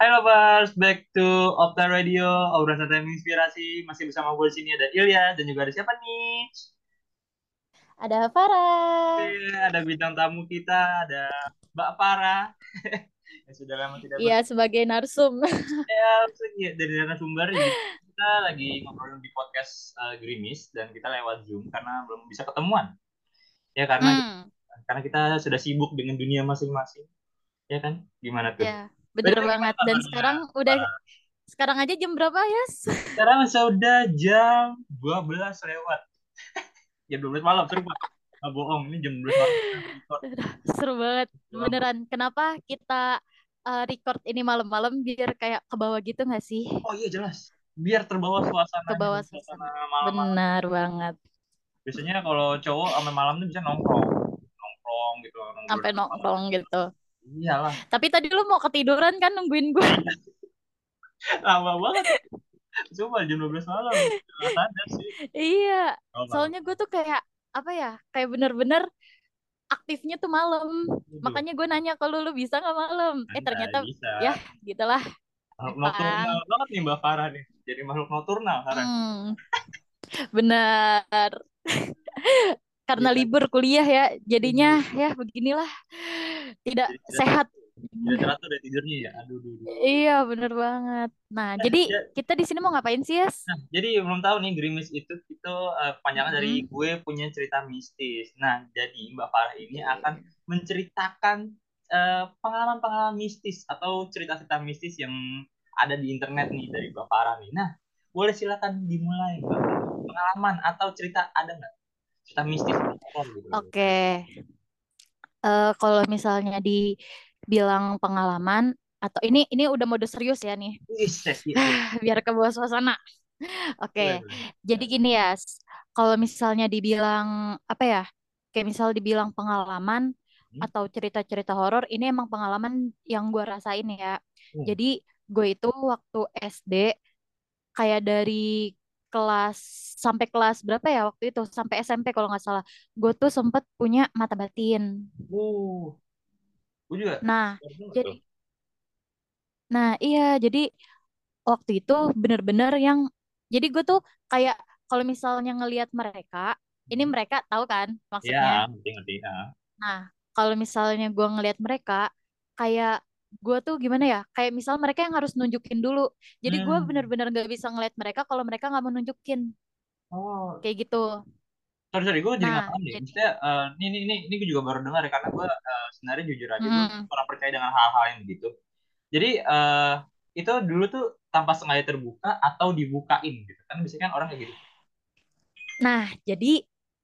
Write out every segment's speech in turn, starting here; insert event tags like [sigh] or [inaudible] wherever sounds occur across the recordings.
Hai lovers, back to Opta Radio, obrolan santai menginspirasi. Masih bersama gue di sini ada Ilya dan juga ada siapa nih? Ada Farah. Eh, ada bintang tamu kita, ada Mbak Farah. [laughs] yang sudah lama tidak Iya, sebagai narsum. [laughs] ya, ya, dari narasumber gitu. kita lagi ngobrol di podcast uh, Grimis dan kita lewat Zoom karena belum bisa ketemuan. Ya karena Hmm, karena kita sudah sibuk dengan dunia masing-masing. Ya kan? Gimana tuh? ya, bener Berarti banget. Dan kabarnya? sekarang udah, sekarang aja jam berapa ya? Sekarang sudah jam 12 lewat. [laughs] jam 12 malam, seru Pak. Nggak bohong, ini jam 12 malam. Seru banget, beneran. Kenapa kita uh, record ini malam-malam biar kayak ke bawah gitu nggak sih? Oh iya jelas. Biar terbawa suasana Ke bawah suasana. malam-malam. Benar banget. Biasanya kalau cowok sampai malam tuh bisa nongkrong. Nongkrong gitu. nongkrong. Sampai nongkrong gitu. Iyalah. Tapi tadi lu mau ketiduran kan nungguin gue. [laughs] Lama banget. Coba jam 12 malam. Sadar sih. Iya, Oh, soalnya gue tuh kayak apa ya? Kayak bener-bener aktifnya tuh malam. Aduh, Makanya gue nanya kalau lu bisa nggak malam. Eh Anda ternyata bisa. ya gitulah. Makhluk nocturnal banget nih Mbak Farah nih. Jadi makhluk nocturnal Farah. Hmm, benar. [laughs] Karena Iya. libur kuliah ya, jadinya ya beginilah. Tidak Jadi tidak- sehat. Teratur ya tidurnya ya. Aduh, aduh, aduh. Iya, bener banget. Nah, jadi ya. kita di sini mau ngapain sih, Yas? Nah, jadi belum tahu nih Grimis itu itu uh, kepanjangan dari Hmm. gue punya cerita mistis. Nah, jadi Mbak Farah ini akan menceritakan uh, pengalaman-pengalaman mistis atau cerita-cerita mistis yang ada di internet nih dari Mbak Farah nih. Nah, boleh silakan dimulai Mbak. Pengalaman atau cerita ada nggak? Cerita mistis gitu. Oke. Eh, kalau misalnya dibilang pengalaman atau ini ini udah mode serius ya nih, [laughs] biar ke bawah suasana. Oke. Boleh. Jadi gini ya, kalau misalnya dibilang apa ya, kayak misal dibilang pengalaman Hmm. atau cerita-cerita horor, ini emang pengalaman yang gue rasain ya. Hmm. Jadi gue itu waktu SD kayak dari kelas sampai kelas berapa ya waktu itu sampai SMP kalau nggak salah, gue tuh sempet punya mata batin. Uh, gue juga. Nah, jadi, nah iya, jadi waktu itu bener-bener yang, jadi gue tuh kayak kalau misalnya ngelihat mereka, ini Hmm. mereka tahu kan Ya, maksudnya. ngerti ngerti. Ah. Nah, kalau misalnya gue ngelihat mereka, kayak gue tuh gimana ya? Kayak misal mereka yang harus nunjukin dulu. Jadi gue Hmm. bener-bener gak bisa ngelihat mereka kalau mereka nggak mau nunjukin Oh, kayak gitu. sorry sorry gue jadi nggak Nah, paham deh jadi, maksudnya eh, ini ini ini ini gue juga baru dengar ya karena gue eh, sebenarnya jujur aja gue mm, kurang percaya dengan hal-hal yang begitu jadi eh, itu dulu tuh tanpa sengaja terbuka atau dibukain gitu kan biasanya kan orang kayak gitu nah jadi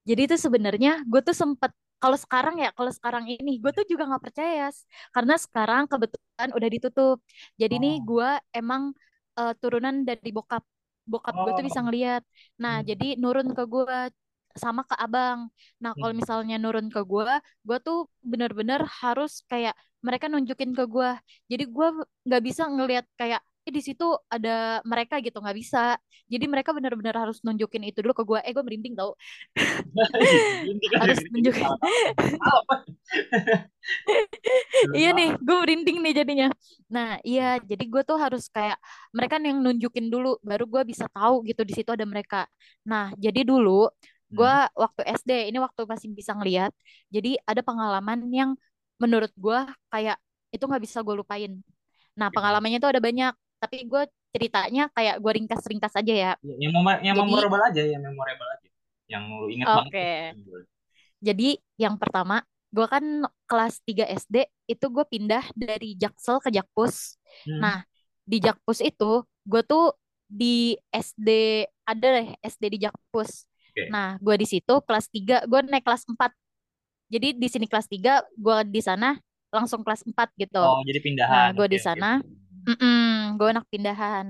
jadi itu sebenarnya gue tuh sempet kalau sekarang ya kalau sekarang ini gue tuh juga nggak percaya karena sekarang kebetulan udah ditutup. Jadi nih oh gue emang eh, turunan dari bokap bokap gue tuh bisa oh ngeliat. Nah hmm. jadi nurun ke gue sama ke abang. Nah kalau Hmm. misalnya nurun ke gue, gue tuh bener-bener harus kayak mereka nunjukin ke gue. Jadi gue nggak bisa ngelihat kayak di situ ada mereka gitu nggak bisa. Jadi mereka bener-bener harus nunjukin itu dulu ke gue. Eh gue merinding tau. [laughs] Harus nunjukin. [laughs] Iya nih, gue merinding nih jadinya. Nah, iya, jadi gue tuh harus kayak mereka yang nunjukin dulu, baru gue bisa tahu gitu di situ ada mereka. Nah, jadi dulu gue hmm. waktu SD, ini waktu masih bisa ngeliat, jadi ada pengalaman yang menurut gue kayak itu nggak bisa gue lupain. Nah, pengalamannya tuh ada banyak, tapi gue ceritanya kayak gue ringkas-ringkas aja ya. yang memo- yang Jadi, memorable aja yang memorable aja yang lu inget banget oke. tuh. Jadi yang pertama, gue kan kelas 3 SD itu gue pindah dari Jaksel ke Jakpus. hmm. Nah, di Jakpus itu gue tuh di SD ada deh SD di Jakpus. oke Nah, gue di situ kelas 3, gue naik kelas 4. Jadi di sini kelas 3, gue di sana langsung kelas 4 gitu. oh jadi Nah, pindahan gue oke di sana, mm gue anak pindahan.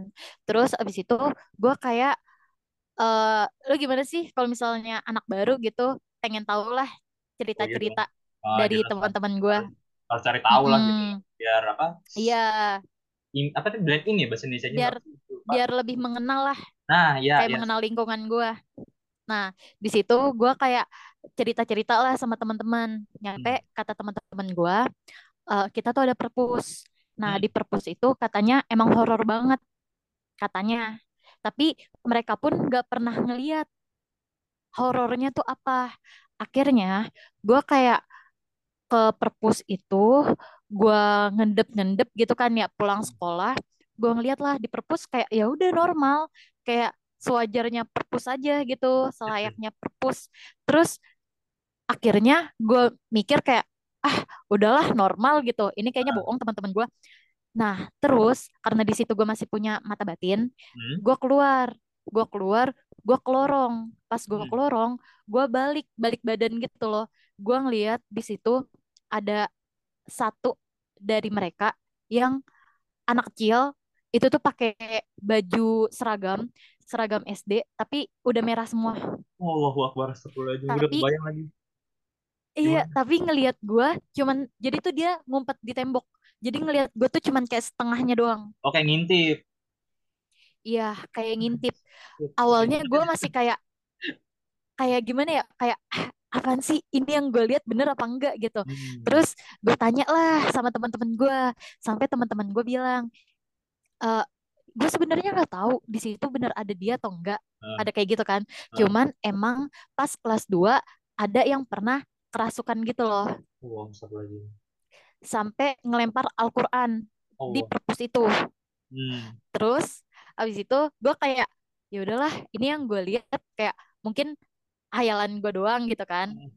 Terus abis itu gue kayak eh lu gimana sih kalau misalnya anak baru gitu, pengen tahu lah oh gitu cerita-cerita oh dari jelas lah teman-teman gue. harus, cari tahu lah gitu Mm-mm. biar apa Iya, in, apa tuh blend in ya bahasa Indonesia biar Lupa. biar lebih mengenal lah, nah ya kayak ya mengenal lingkungan gue. Nah, di situ gue kayak cerita-cerita lah sama teman-teman. hmm. Nyampe kata teman-teman gue, "Eh, kita tuh ada perpus. Nah, Hmm. di perpus itu katanya emang horor banget katanya. Tapi mereka pun nggak pernah ngeliat horornya tuh apa. Akhirnya gue kayak ke perpus itu, gue ngendep-ngendep gitu kan ya pulang sekolah. Gue ngeliat lah di perpus kayak ya udah normal, kayak sewajarnya perpus aja gitu, selayaknya perpus. Terus akhirnya gue mikir kayak ah udahlah normal gitu. Ini kayaknya bohong teman-teman gue. Nah, terus karena di situ gue masih punya mata batin, Hmm. gue keluar, gue keluar, gue ke lorong. Pas gue Hmm. ke lorong, gue balik, balik badan gitu loh. Gue ngeliat di situ ada satu dari mereka yang anak kecil itu tuh pakai baju seragam, seragam SD, tapi udah merah semua. Allahu Akbar, astagfirullahaladzim. Udah Tapi kebayang lagi. Iya, tapi ngelihat gue cuman, jadi tuh dia ngumpet di tembok. Jadi ngelihat gue tuh cuman kayak setengahnya doang. Oke, ngintip. Iya, kayak ngintip. Awalnya gue masih kayak kayak gimana ya? Kayak "Ah, apaan sih? Ini yang gue lihat bener apa enggak gitu. Hmm. Terus gue tanya lah sama teman-teman gue, sampai teman-teman gue bilang, e, gue sebenarnya nggak tahu di situ bener ada dia atau enggak. Ah. Ada kayak gitu kan. Ah. Cuman emang pas kelas 2 ada yang pernah kerasukan gitu loh. Oh, astagfirullahaladzim. Sampai ngelempar Al-Quran di Allah. perpus itu. Hmm. Terus abis itu gue kayak ya udahlah ini yang gue lihat kayak mungkin hayalan gue doang gitu kan. Hmm.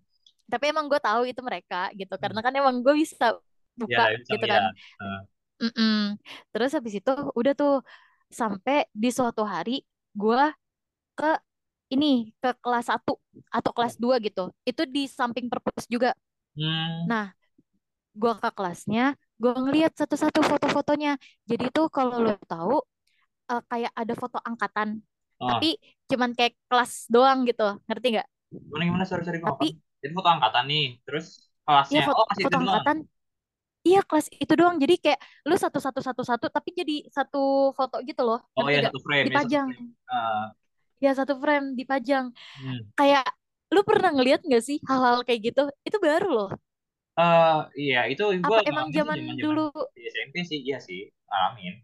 Tapi emang gue tahu itu mereka gitu Hmm. karena kan emang gue bisa buka Ya, bisa gitu kan. Mm-mm. Terus habis itu udah tuh sampai di suatu hari gue ke ini ke kelas 1 atau kelas 2 gitu. Itu di samping perpus juga. Hmm. Nah, gue ke kelasnya, gue ngeliat satu-satu foto-fotonya. Jadi tuh kalau lo tahu eh, kayak ada foto angkatan, Ah. tapi cuman kayak kelas doang gitu, ngerti nggak? Gimana gimana sorry sorry gue Tapi Jadi foto angkatan nih, terus ya kelasnya foto, oh kasih foto itu doang. angkatan, iya kelas itu doang. Jadi kayak lu satu-satu satu-satu, tapi jadi satu foto gitu loh, Oh ya nggak? satu frame, ya satu Dipajang, frame. Ah. Ya satu frame dipajang. Hmm. Kayak lu pernah ngeliat nggak sih hal-hal kayak gitu? Itu baru loh. Eh, iya itu gue Apa emang zaman dulu? di SMP sih iya sih ngalamin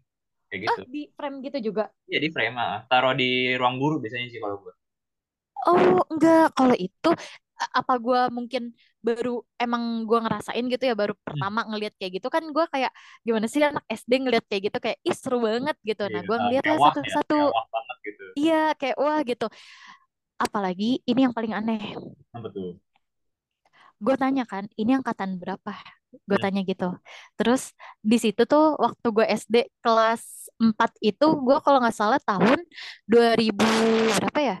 kayak gitu. di frame gitu juga? Iya di frame ah. Taruh di ruang guru biasanya sih kalau gue. Oh, enggak. Kalau itu a- apa gua mungkin baru emang gua ngerasain gitu ya baru Hmm. pertama ngelihat kayak gitu kan gua kayak gimana sih anak SD ngelihat kayak gitu kayak ih seru banget gitu. Nah, Iya, gua ngeliat lah mewah ya, satu-satu. banget gitu. Iya, kayak wah gitu. Apalagi ini yang paling aneh. Betul. Gue tanya kan, ini angkatan berapa? Gue Hmm. tanya gitu. Terus di situ tuh waktu gue SD kelas 4 itu gue kalau nggak salah tahun 2000 berapa ya?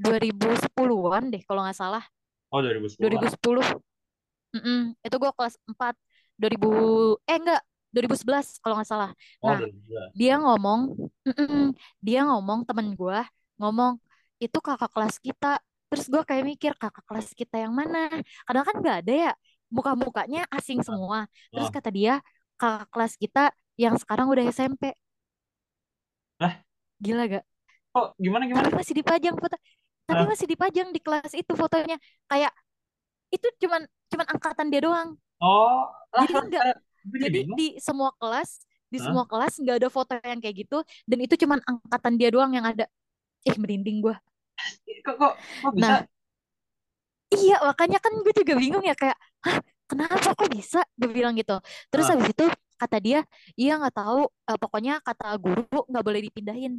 2010-an deh kalau nggak salah. Oh 2010 lah. 2010. Mm-mm, itu gue kelas 4 2000 eh enggak 2011 kalau nggak salah. Oh Nah, 2011. dia ngomong, mm-mm, dia ngomong temen gue ngomong itu kakak kelas kita. Terus gue kayak mikir kakak kelas kita yang mana? Kadang kan nggak ada ya muka-mukanya asing semua. Terus Oh. kata dia kakak kelas kita yang sekarang udah SMP. Lah, Gila gak? kok gimana gimana? Tapi masih dipajang foto. Tapi masih dipajang di kelas itu fotonya. Kayak itu cuman cuman angkatan dia doang. Oh, lah Jadi kan enggak ada- gue jadi bingung. di semua kelas di Hah? semua kelas nggak ada foto yang kayak gitu dan itu cuman angkatan dia doang yang ada ih merinding gua Kok kok kok bisa? nah iya makanya kan gue juga bingung ya kayak hah kenapa kok bisa gue bilang gitu terus Ah. habis itu kata dia iya nggak tahu eh, pokoknya kata guru nggak boleh dipindahin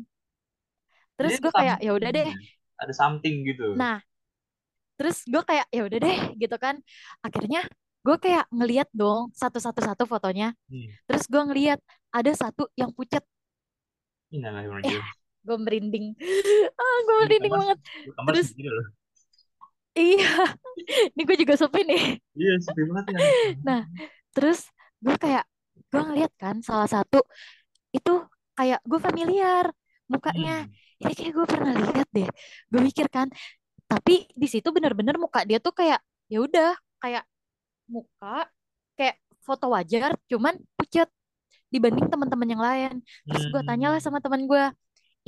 terus gue kayak ya udah deh ada something gitu. nah terus gue kayak ya udah deh gitu kan akhirnya gue kayak ngeliat dong satu-satu satu fotonya. Hmm. terus gue ngeliat ada satu yang pucat Innalillahi gue merinding. [laughs] Ah gue merinding banget. Kamar Terus- iya. [laughs] Ini gue juga sepi nih. Iya, sepi banget ya. Nah, terus gue kayak gue ngeliat kan salah satu itu kayak gue familiar mukanya. Hmm. ini kayak gue pernah lihat deh. Gue mikir kan tapi di situ bener-bener muka dia tuh kayak ya udah kayak muka kayak foto wajar cuman pucat dibanding teman-teman yang lain terus gue tanyalah Hmm. sama teman gue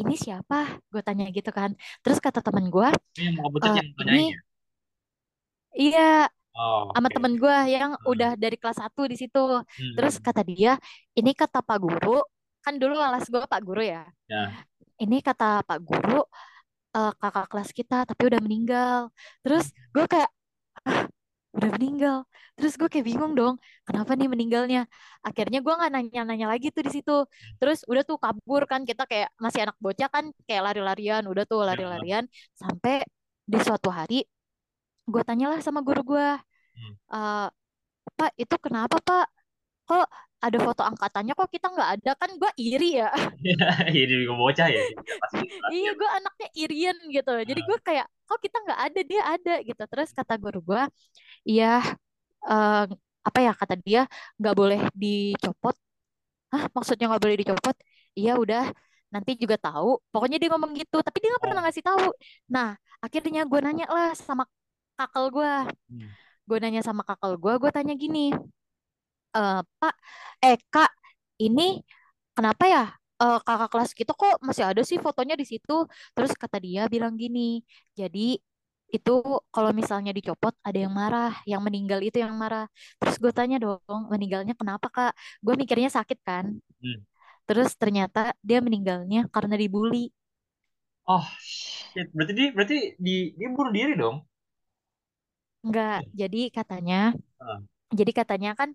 ini siapa gue tanya gitu kan terus kata teman gue Ini mau pucat Eh, ini ya? iya Oh, sama oke. temen gue yang Hmm. udah dari kelas satu di situ. Terus Hmm. kata dia, ini kata Pak Guru, kan dulu alas gue Pak Guru ya. Ya. Ini kata Pak Guru, eh, kakak kelas kita tapi udah meninggal. Terus gue kayak, "Hah, udah meninggal. Terus gue kayak bingung dong, kenapa nih meninggalnya? Akhirnya gue nggak nanya-nanya lagi tuh di situ. Terus udah tuh kabur kan kita kayak masih anak bocah kan kayak lari-larian, udah tuh Ya. lari-larian sampai di suatu hari gue tanyalah sama guru gue, Hmm. "Eh, Pak itu kenapa Pak? Kok ada foto angkatannya kok kita nggak ada? Kan gue iri ya. [laughs] Jadi juga bocah ya, [laughs] iya gue anaknya irian gitu. Jadi gue kayak kok kita nggak ada? Dia ada gitu. Terus kata guru gue iya eh, apa ya? Kata dia nggak boleh dicopot. Hah, maksudnya nggak boleh dicopot? Iya udah. Nanti juga tahu. Pokoknya dia ngomong gitu tapi dia nggak pernah oh. ngasih tahu. Nah akhirnya gue nanya lah sama kakak gue Hmm. gue nanya sama kakak gue gue tanya gini "Eh, Pak eh Kak ini kenapa ya eh, kakak kelas kita kok masih ada sih fotonya di situ terus kata dia bilang gini jadi itu kalau misalnya dicopot ada yang marah yang meninggal itu yang marah terus gue tanya dong meninggalnya kenapa Kak gue mikirnya sakit kan Hmm. terus ternyata dia meninggalnya karena dibully Oh, shit. Berarti dia berarti di dia bunuh diri dong. enggak Iya. jadi katanya Ah. jadi katanya kan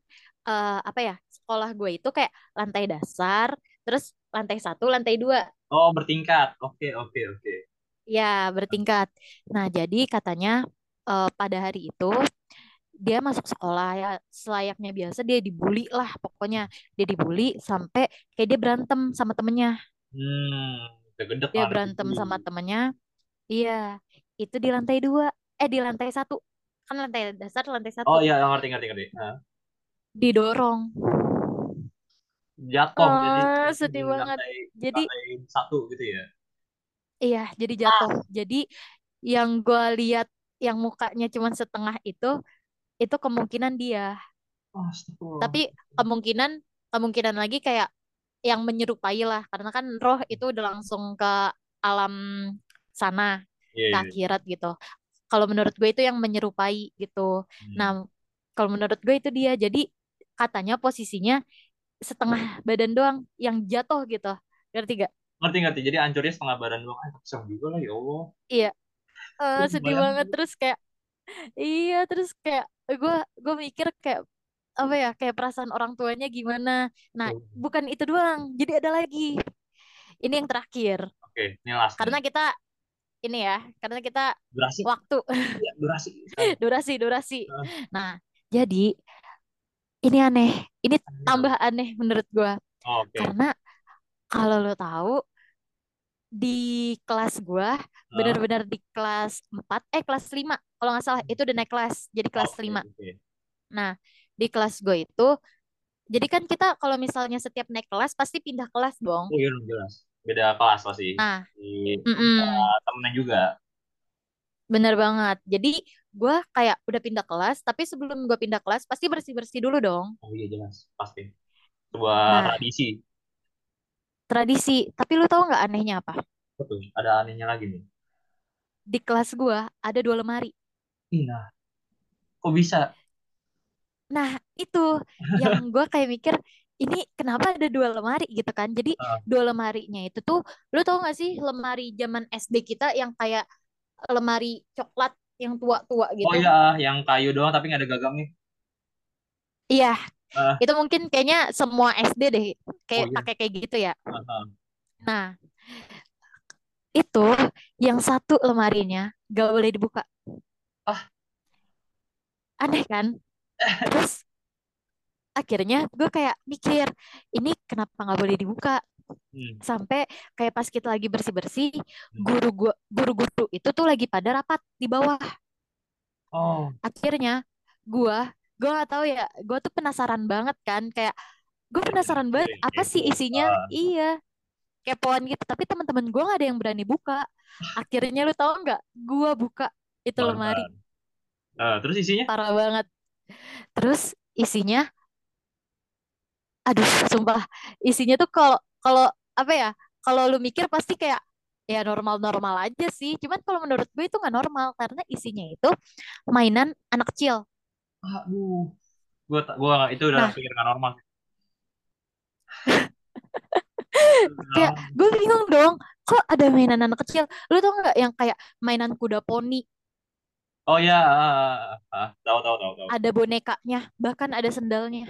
eh, apa ya sekolah gue itu kayak lantai dasar terus lantai satu lantai dua Oh, bertingkat. Oke, oke, oke. Ya, bertingkat. Nah, jadi katanya eh, pada hari itu dia masuk sekolah ya selayaknya biasa dia dibully lah pokoknya dia dibully sampai kayak dia berantem sama temennya. Hmm, Dia berantem sama temennya. Iya, itu di lantai dua. Eh di lantai satu. Kan lantai dasar lantai satu. Oh iya, ngerti, ngerti, ngerti. Didorong. Jatuh, jadi Ah, jatuh sedih banget. lantai Jadi lantai satu gitu ya. iya, jadi jatuh. Jadi yang gue lihat yang mukanya cuma setengah itu itu kemungkinan dia. Oh, astagfirullah. tapi kemungkinan kemungkinan lagi kayak yang menyerupai lah karena kan roh itu udah langsung ke alam sana Iya, ke iya. akhirat gitu kalau menurut gue itu yang menyerupai gitu nah Hmm. kalau menurut gue itu dia jadi katanya posisinya setengah badan. doang yang jatuh gitu. Ngerti gak? Ngerti, ngerti. Jadi hancurnya setengah badan doang. Ah, serem juga lah, ya Allah. Iya. Eh, Terus sedih banget. terus kayak iya terus kayak gue gue mikir kayak apa ya kayak perasaan orang tuanya gimana. Nah bukan itu doang. Jadi ada lagi. Ini yang terakhir. Oke, ini last karena kita ini ya karena kita Durasi. waktu. Iya, durasi. [laughs] Durasi durasi. Ah, nah jadi ini aneh ini tambah aneh menurut gua Oh, Oke. karena kalau lo tahu di kelas gua Ah, benar-benar di kelas 4 eh kelas 5 kalau nggak salah itu udah naik kelas jadi kelas Oke, 5 oke. nah di kelas gue itu jadi kan kita kalau misalnya setiap naik kelas pasti pindah kelas dong Oh iya, dong, jelas. Beda kelas pasti. nah Di mm-mm. temennya juga. Bener banget. Jadi gue kayak udah pindah kelas, tapi sebelum gue pindah kelas pasti bersih-bersih dulu dong. Oh iya, jelas. Pasti. Sebuah Nah, tradisi. tradisi. Tapi lu tahu nggak anehnya apa? Betul. Ada anehnya lagi nih. Di kelas gue ada dua lemari. Nah, kok bisa? Nah, itu yang [laughs] gue kayak mikir, ini kenapa ada dua lemari gitu kan? Jadi Ah, dua lemarinya itu tuh, lu tahu nggak sih lemari zaman SD kita yang kayak lemari coklat yang tua-tua Oh gitu? iya, yang kayu doang tapi nggak ada gagangnya. Iya, Ah, itu mungkin kayaknya semua SD deh kayak oh iya. pakai kayak gitu ya. Ah, ah. Nah, itu yang satu lemarinya gak boleh dibuka. Ah, Aneh kan? [laughs] Terus akhirnya gue kayak mikir, ini kenapa nggak boleh dibuka? Hmm, Sampai kayak pas kita lagi bersih-bersih, hmm. guru gua guru-guru itu tuh lagi pada rapat di bawah. Oh, Akhirnya gua gua nggak tahu ya, gua tuh penasaran banget kan, kayak gue penasaran banget oke, apa sih kepo. isinya? Ah, Iya, kepoan gitu. Tapi teman-teman gua nggak ada yang berani buka. Akhirnya lu tahu nggak? Gua buka itu lemari, barbar. Ah, terus isinya? parah banget. Terus isinya, aduh, sumpah, isinya tuh kalau kalau apa ya? Kalau lu mikir pasti kayak ya normal-normal aja sih. Cuman kalau menurut gue itu nggak normal karena isinya itu mainan anak kecil. aduh gua nggak- itu udah Nah, pikir nggak normal [laughs] kayak gue bingung dong, kok ada mainan anak kecil? Lu tau nggak yang kayak mainan kuda poni, oh ya ah, ah, ah. tahu tahu tahu tahu ada bonekanya, bahkan ada sendalnya.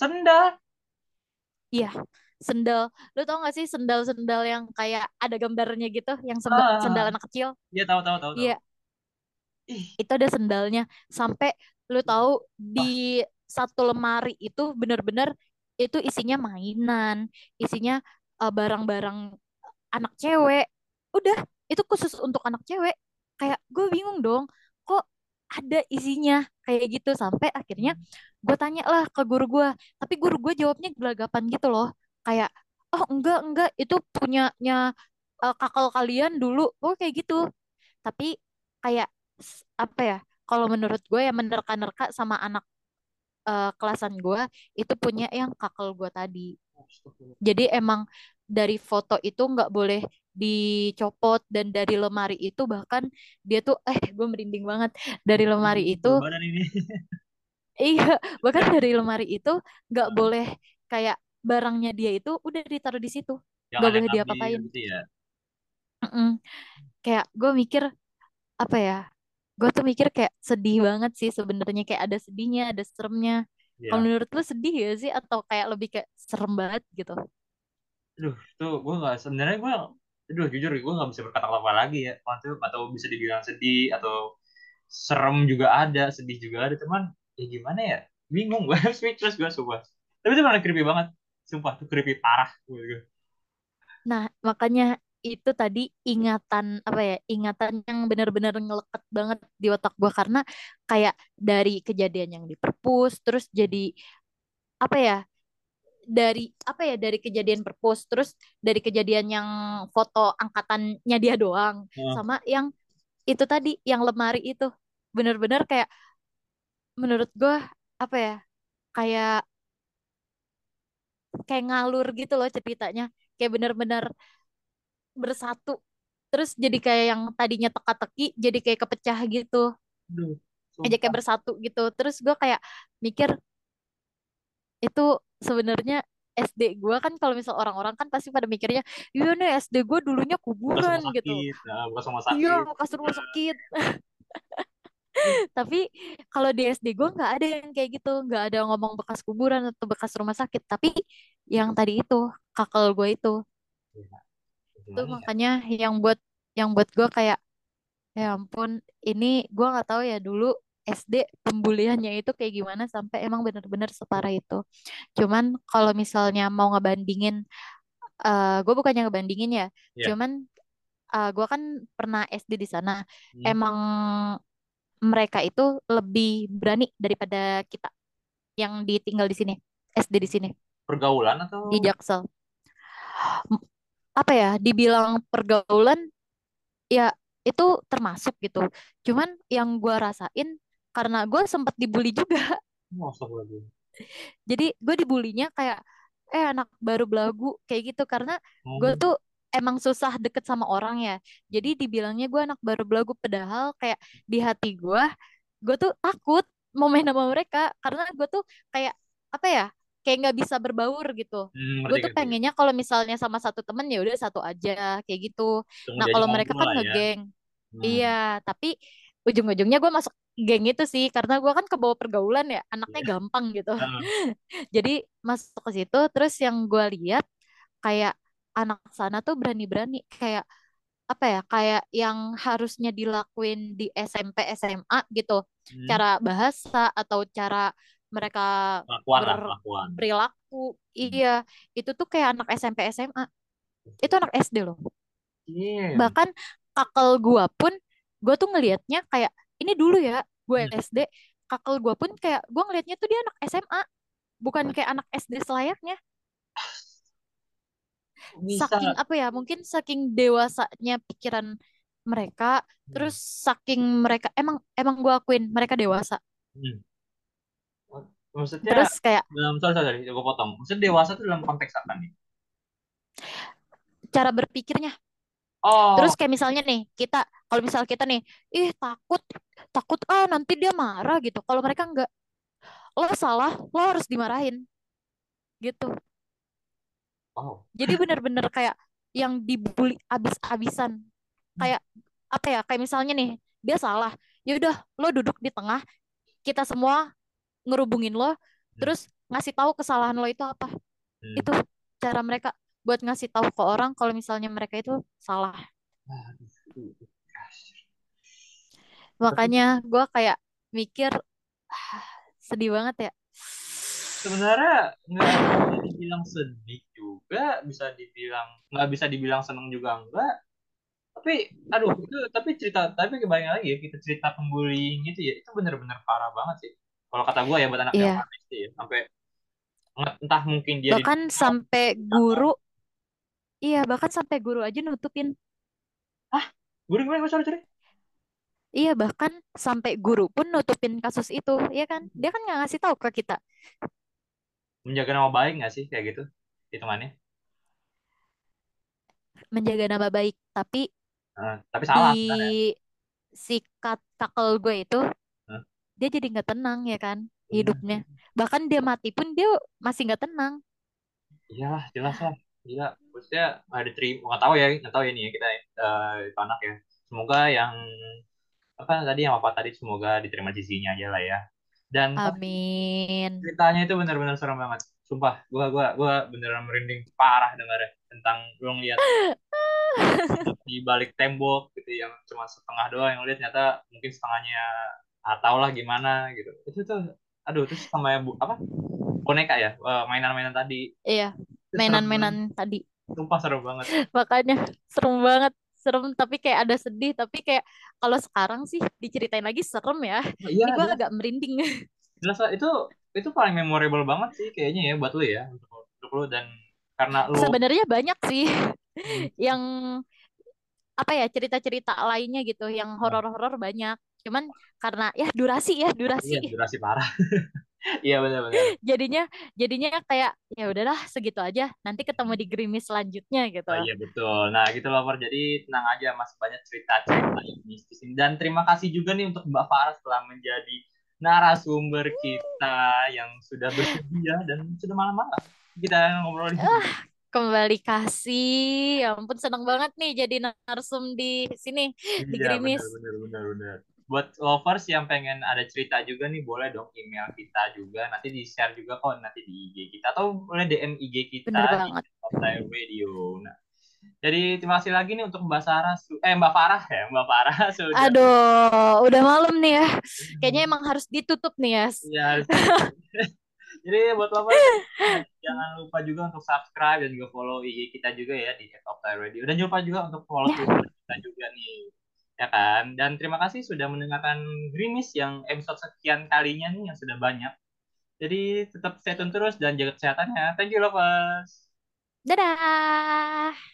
sendal Iya, sendal. Lu tau gak sih sendal-sendal yang kayak ada gambarnya gitu, yang sendal, sendal ah anak kecil? iya tahu tahu tahu Iya, itu ada sendalnya. Sampai lu tahu di satu lemari itu bener-bener itu isinya mainan, isinya eh, barang-barang anak cewek. Udah, itu khusus untuk anak cewek. Kayak gue bingung dong, kok ada isinya kayak gitu. Sampai akhirnya gue tanya lah ke guru gue. Tapi guru gue jawabnya gelagapan gitu loh. Kayak, oh enggak, enggak, itu punyanya eh, kakak kalian dulu. Oh kayak gitu. Tapi kayak apa ya? Kalau menurut gue ya menerka-nerka sama anak eh, kelasan gue itu punya yang kakak gue tadi. Jadi emang dari foto itu nggak boleh dicopot dan dari lemari itu bahkan dia tuh eh gue merinding banget dari lemari itu [laughs] iya bahkan dari lemari itu nggak boleh kayak barangnya dia itu udah ditaruh di situ jangan boleh yang ambil diapa-apain gitu ya Mm-mm. kayak gue mikir apa ya gue tuh mikir kayak sedih banget sih sebenarnya kayak ada sedihnya ada seremnya kalau Iya. menurut lu sedih ya sih atau kayak lebih kayak serem banget gitu Aduh, tuh gue nggak sebenarnya gue, aduh jujur gue nggak bisa berkata apa lagi ya. Maksudnya atau bisa dibilang sedih atau serem juga ada, sedih juga ada. Cuman ya gimana ya? Bingung gue, speechless gue sumpah. Tapi itu malah creepy banget. Sumpah tuh creepy parah gue. Nah, makanya itu tadi ingatan apa ya? Ingatan yang benar-benar ngelekat banget di otak gua karena kayak dari kejadian yang di perpus terus jadi apa ya? Dari apa ya? Dari kejadian perpus terus dari kejadian yang foto angkatannya dia doang Nah, sama yang itu tadi yang lemari itu benar-benar kayak menurut gua apa ya? Kayak kayak ngalur gitu loh ceritanya. Kayak benar-benar bersatu. Terus jadi kayak yang tadinya teka-teki jadi kayak kepecah gitu. Aduh, aja kayak bersatu gitu. Terus gue kayak mikir itu sebenarnya SD gue kan kalau misal orang-orang kan pasti pada mikirnya iya nih SD gue dulunya kuburan gitu. nah, rumah iya bekas rumah sakit [laughs] tapi kalau di SD gue nggak ada yang kayak gitu nggak ada yang ngomong bekas kuburan atau bekas rumah sakit tapi yang tadi itu kakal gue itu Ya, itu ya? makanya yang buat yang buat gue kayak Ya ampun, ini gua nggak tahu ya dulu SD pembuliannya itu kayak gimana sampai emang benar-benar separah itu. Cuman kalau misalnya mau ngebandingin, eh gue bukannya ngebandingin ya, Ya, cuman eh, gua kan pernah SD di sana. hmm, Emang mereka itu lebih berani daripada kita yang ditinggal di sini, SD di sini, pergaulan di atau Jaksel. M- Apa ya, dibilang pergaulan ya itu termasuk gitu. Cuman yang gua rasain karena gue sempat dibully juga. oh. Jadi gue dibulinya kayak eh anak baru belagu kayak gitu karena gue Hmm, tuh emang susah deket sama orang ya. Jadi dibilangnya gue anak baru belagu padahal kayak di hati gue gue tuh takut mau main sama mereka karena gue tuh kayak apa ya kayak nggak bisa berbaur gitu. hmm, Gue tuh pengennya kalau misalnya sama satu temen ya udah satu aja kayak gitu. Tunggu Nah kalau mereka kan ya. ngegeng, Hmm, iya. Tapi ujung-ujungnya gue masuk geng itu sih karena gue kan kebawa pergaulan ya, anaknya iya. gampang gitu. Ah, [laughs] Jadi masuk ke situ, terus yang gue lihat kayak anak sana tuh berani-berani kayak apa ya kayak yang harusnya dilakuin di SMP SMA gitu. Hmm, cara bahasa atau cara mereka berperilaku Hmm. iya itu tuh kayak anak SMP SMA itu anak SD loh. Iya. bahkan kakal gua pun gua tuh ngelihatnya kayak ini dulu ya gue Hmm. SD kakal gua pun kayak gua ngelihatnya tuh dia anak SMA bukan kayak anak SD selayaknya Bisa. saking apa ya mungkin saking dewasanya pikiran mereka terus Hmm. saking mereka emang emang gua akuin mereka dewasa Hmm. Maksudnya terus kayak dalam sorry sorry gue potong. Maksudnya dewasa itu dalam konteks apa nih? cara berpikirnya Terus Oh, kayak misalnya nih, kita kalau misal kita nih, ih takut, takut ah nanti dia marah gitu. Kalau mereka enggak, lo salah, lo harus dimarahin gitu. Oh. Jadi bener-bener kayak yang dibully abis-abisan. Kayak apa ya? Kayak misalnya nih, dia salah. Ya udah, lo duduk di tengah, kita semua ngerubungin lo, Hmm, terus ngasih tahu kesalahan lo itu apa. hmm. Itu cara mereka buat ngasih tahu ke orang kalau misalnya mereka itu salah. Makanya gue kayak mikir ah, [sighs] sedih banget ya. sebenarnya nggak dibilang sedih juga, bisa dibilang nggak bisa dibilang seneng juga enggak. Tapi, aduh, itu tapi cerita, tapi kebayang lagi ya kita cerita pembullying gitu ya, itu bener-bener parah banget sih. Kalau kata gue ya buat anak yang panis sih ya, sampai entah mungkin dia di bahkan sampai guru, iya bahkan sampai guru aja nutupin. ah, gue gimana sorry sorry. Iya bahkan sampai guru pun nutupin kasus itu, ya kan? Dia kan nggak ngasih tahu ke kita Menjaga nama baik nggak sih kayak gitu hitungannya? menjaga nama baik. Tapi Eh, tapi di salah sebenarnya. si kat- kakel gue itu, Eh, dia jadi nggak tenang ya kan iya, hidupnya. Bahkan dia mati pun dia masih nggak tenang. iyalah jelas lah. Gila, maksudnya ada terima nggak tahu ya, nggak tahu ya nih ya kita eh, itu anak ya. Semoga yang apa tadi yang apa tadi semoga diterima di sisinya aja lah ya. Dan Amin. ceritanya itu benar-benar serem banget. Sumpah, gua gua gua beneran merinding parah dengarnya tentang lu ngeliat [laughs] di balik tembok gitu yang cuma setengah doang yang lihat ternyata mungkin setengahnya atau lah gimana gitu. Itu tuh aduh terus sama ya bu apa boneka ya eh, mainan-mainan tadi Iya, mainan-mainan tadi. Sumpah serem banget. [laughs] Makanya serem banget. Serem tapi kayak ada sedih. Tapi kayak kalau sekarang sih diceritain lagi serem ya. Oh, iya Ini gue jelas agak merinding. jelas itu itu paling memorable banget sih kayaknya ya buat lu ya untuk, untuk lu dan karena lu Sebenarnya banyak sih hmm, [laughs] yang apa ya cerita-cerita lainnya gitu. Yang horor-horor banyak. Cuman karena ya durasi ya durasi. iya durasi parah [laughs] iya benar-benar Jadinya jadinya kayak ya udahlah segitu aja. Nanti ketemu di Gerimis selanjutnya gitu. oh iya betul nah gitu loh Far. jadi tenang aja masih banyak cerita-cerita yang mistis ini dan terima kasih juga nih untuk Mbak Farah telah menjadi narasumber kita yang sudah bersedia dan sudah malam-malam kita ngobrol di sini Kembali kasih. Ya ampun seneng banget nih jadi narsum di sini di Iya, benar, Gerimis. benar, benar, benar. Buat lovers yang pengen ada cerita juga nih, boleh dong email kita juga. Nanti di-share juga kok nanti di IG kita. Atau boleh DM IG kita Bener di Radio. Nah, jadi terima kasih lagi nih untuk Mbak Sarah, eh Mbak Farah ya, Mbak Farah [laughs] sudah. Aduh, udah malam nih ya. Kayaknya emang harus ditutup nih ya. Ya, ditutup. [laughs] Jadi buat lovers, [laughs] jangan lupa juga untuk subscribe dan juga follow IG kita juga ya di Top Radio. Dan jangan lupa juga untuk follow Ya, Twitter kita juga nih. Ya kan? Dan terima kasih sudah mendengarkan Grimis yang episode sekian kalinya nih yang sudah banyak. Jadi tetap stay tune terus dan jaga kesehatannya. Thank you lovers. dadah.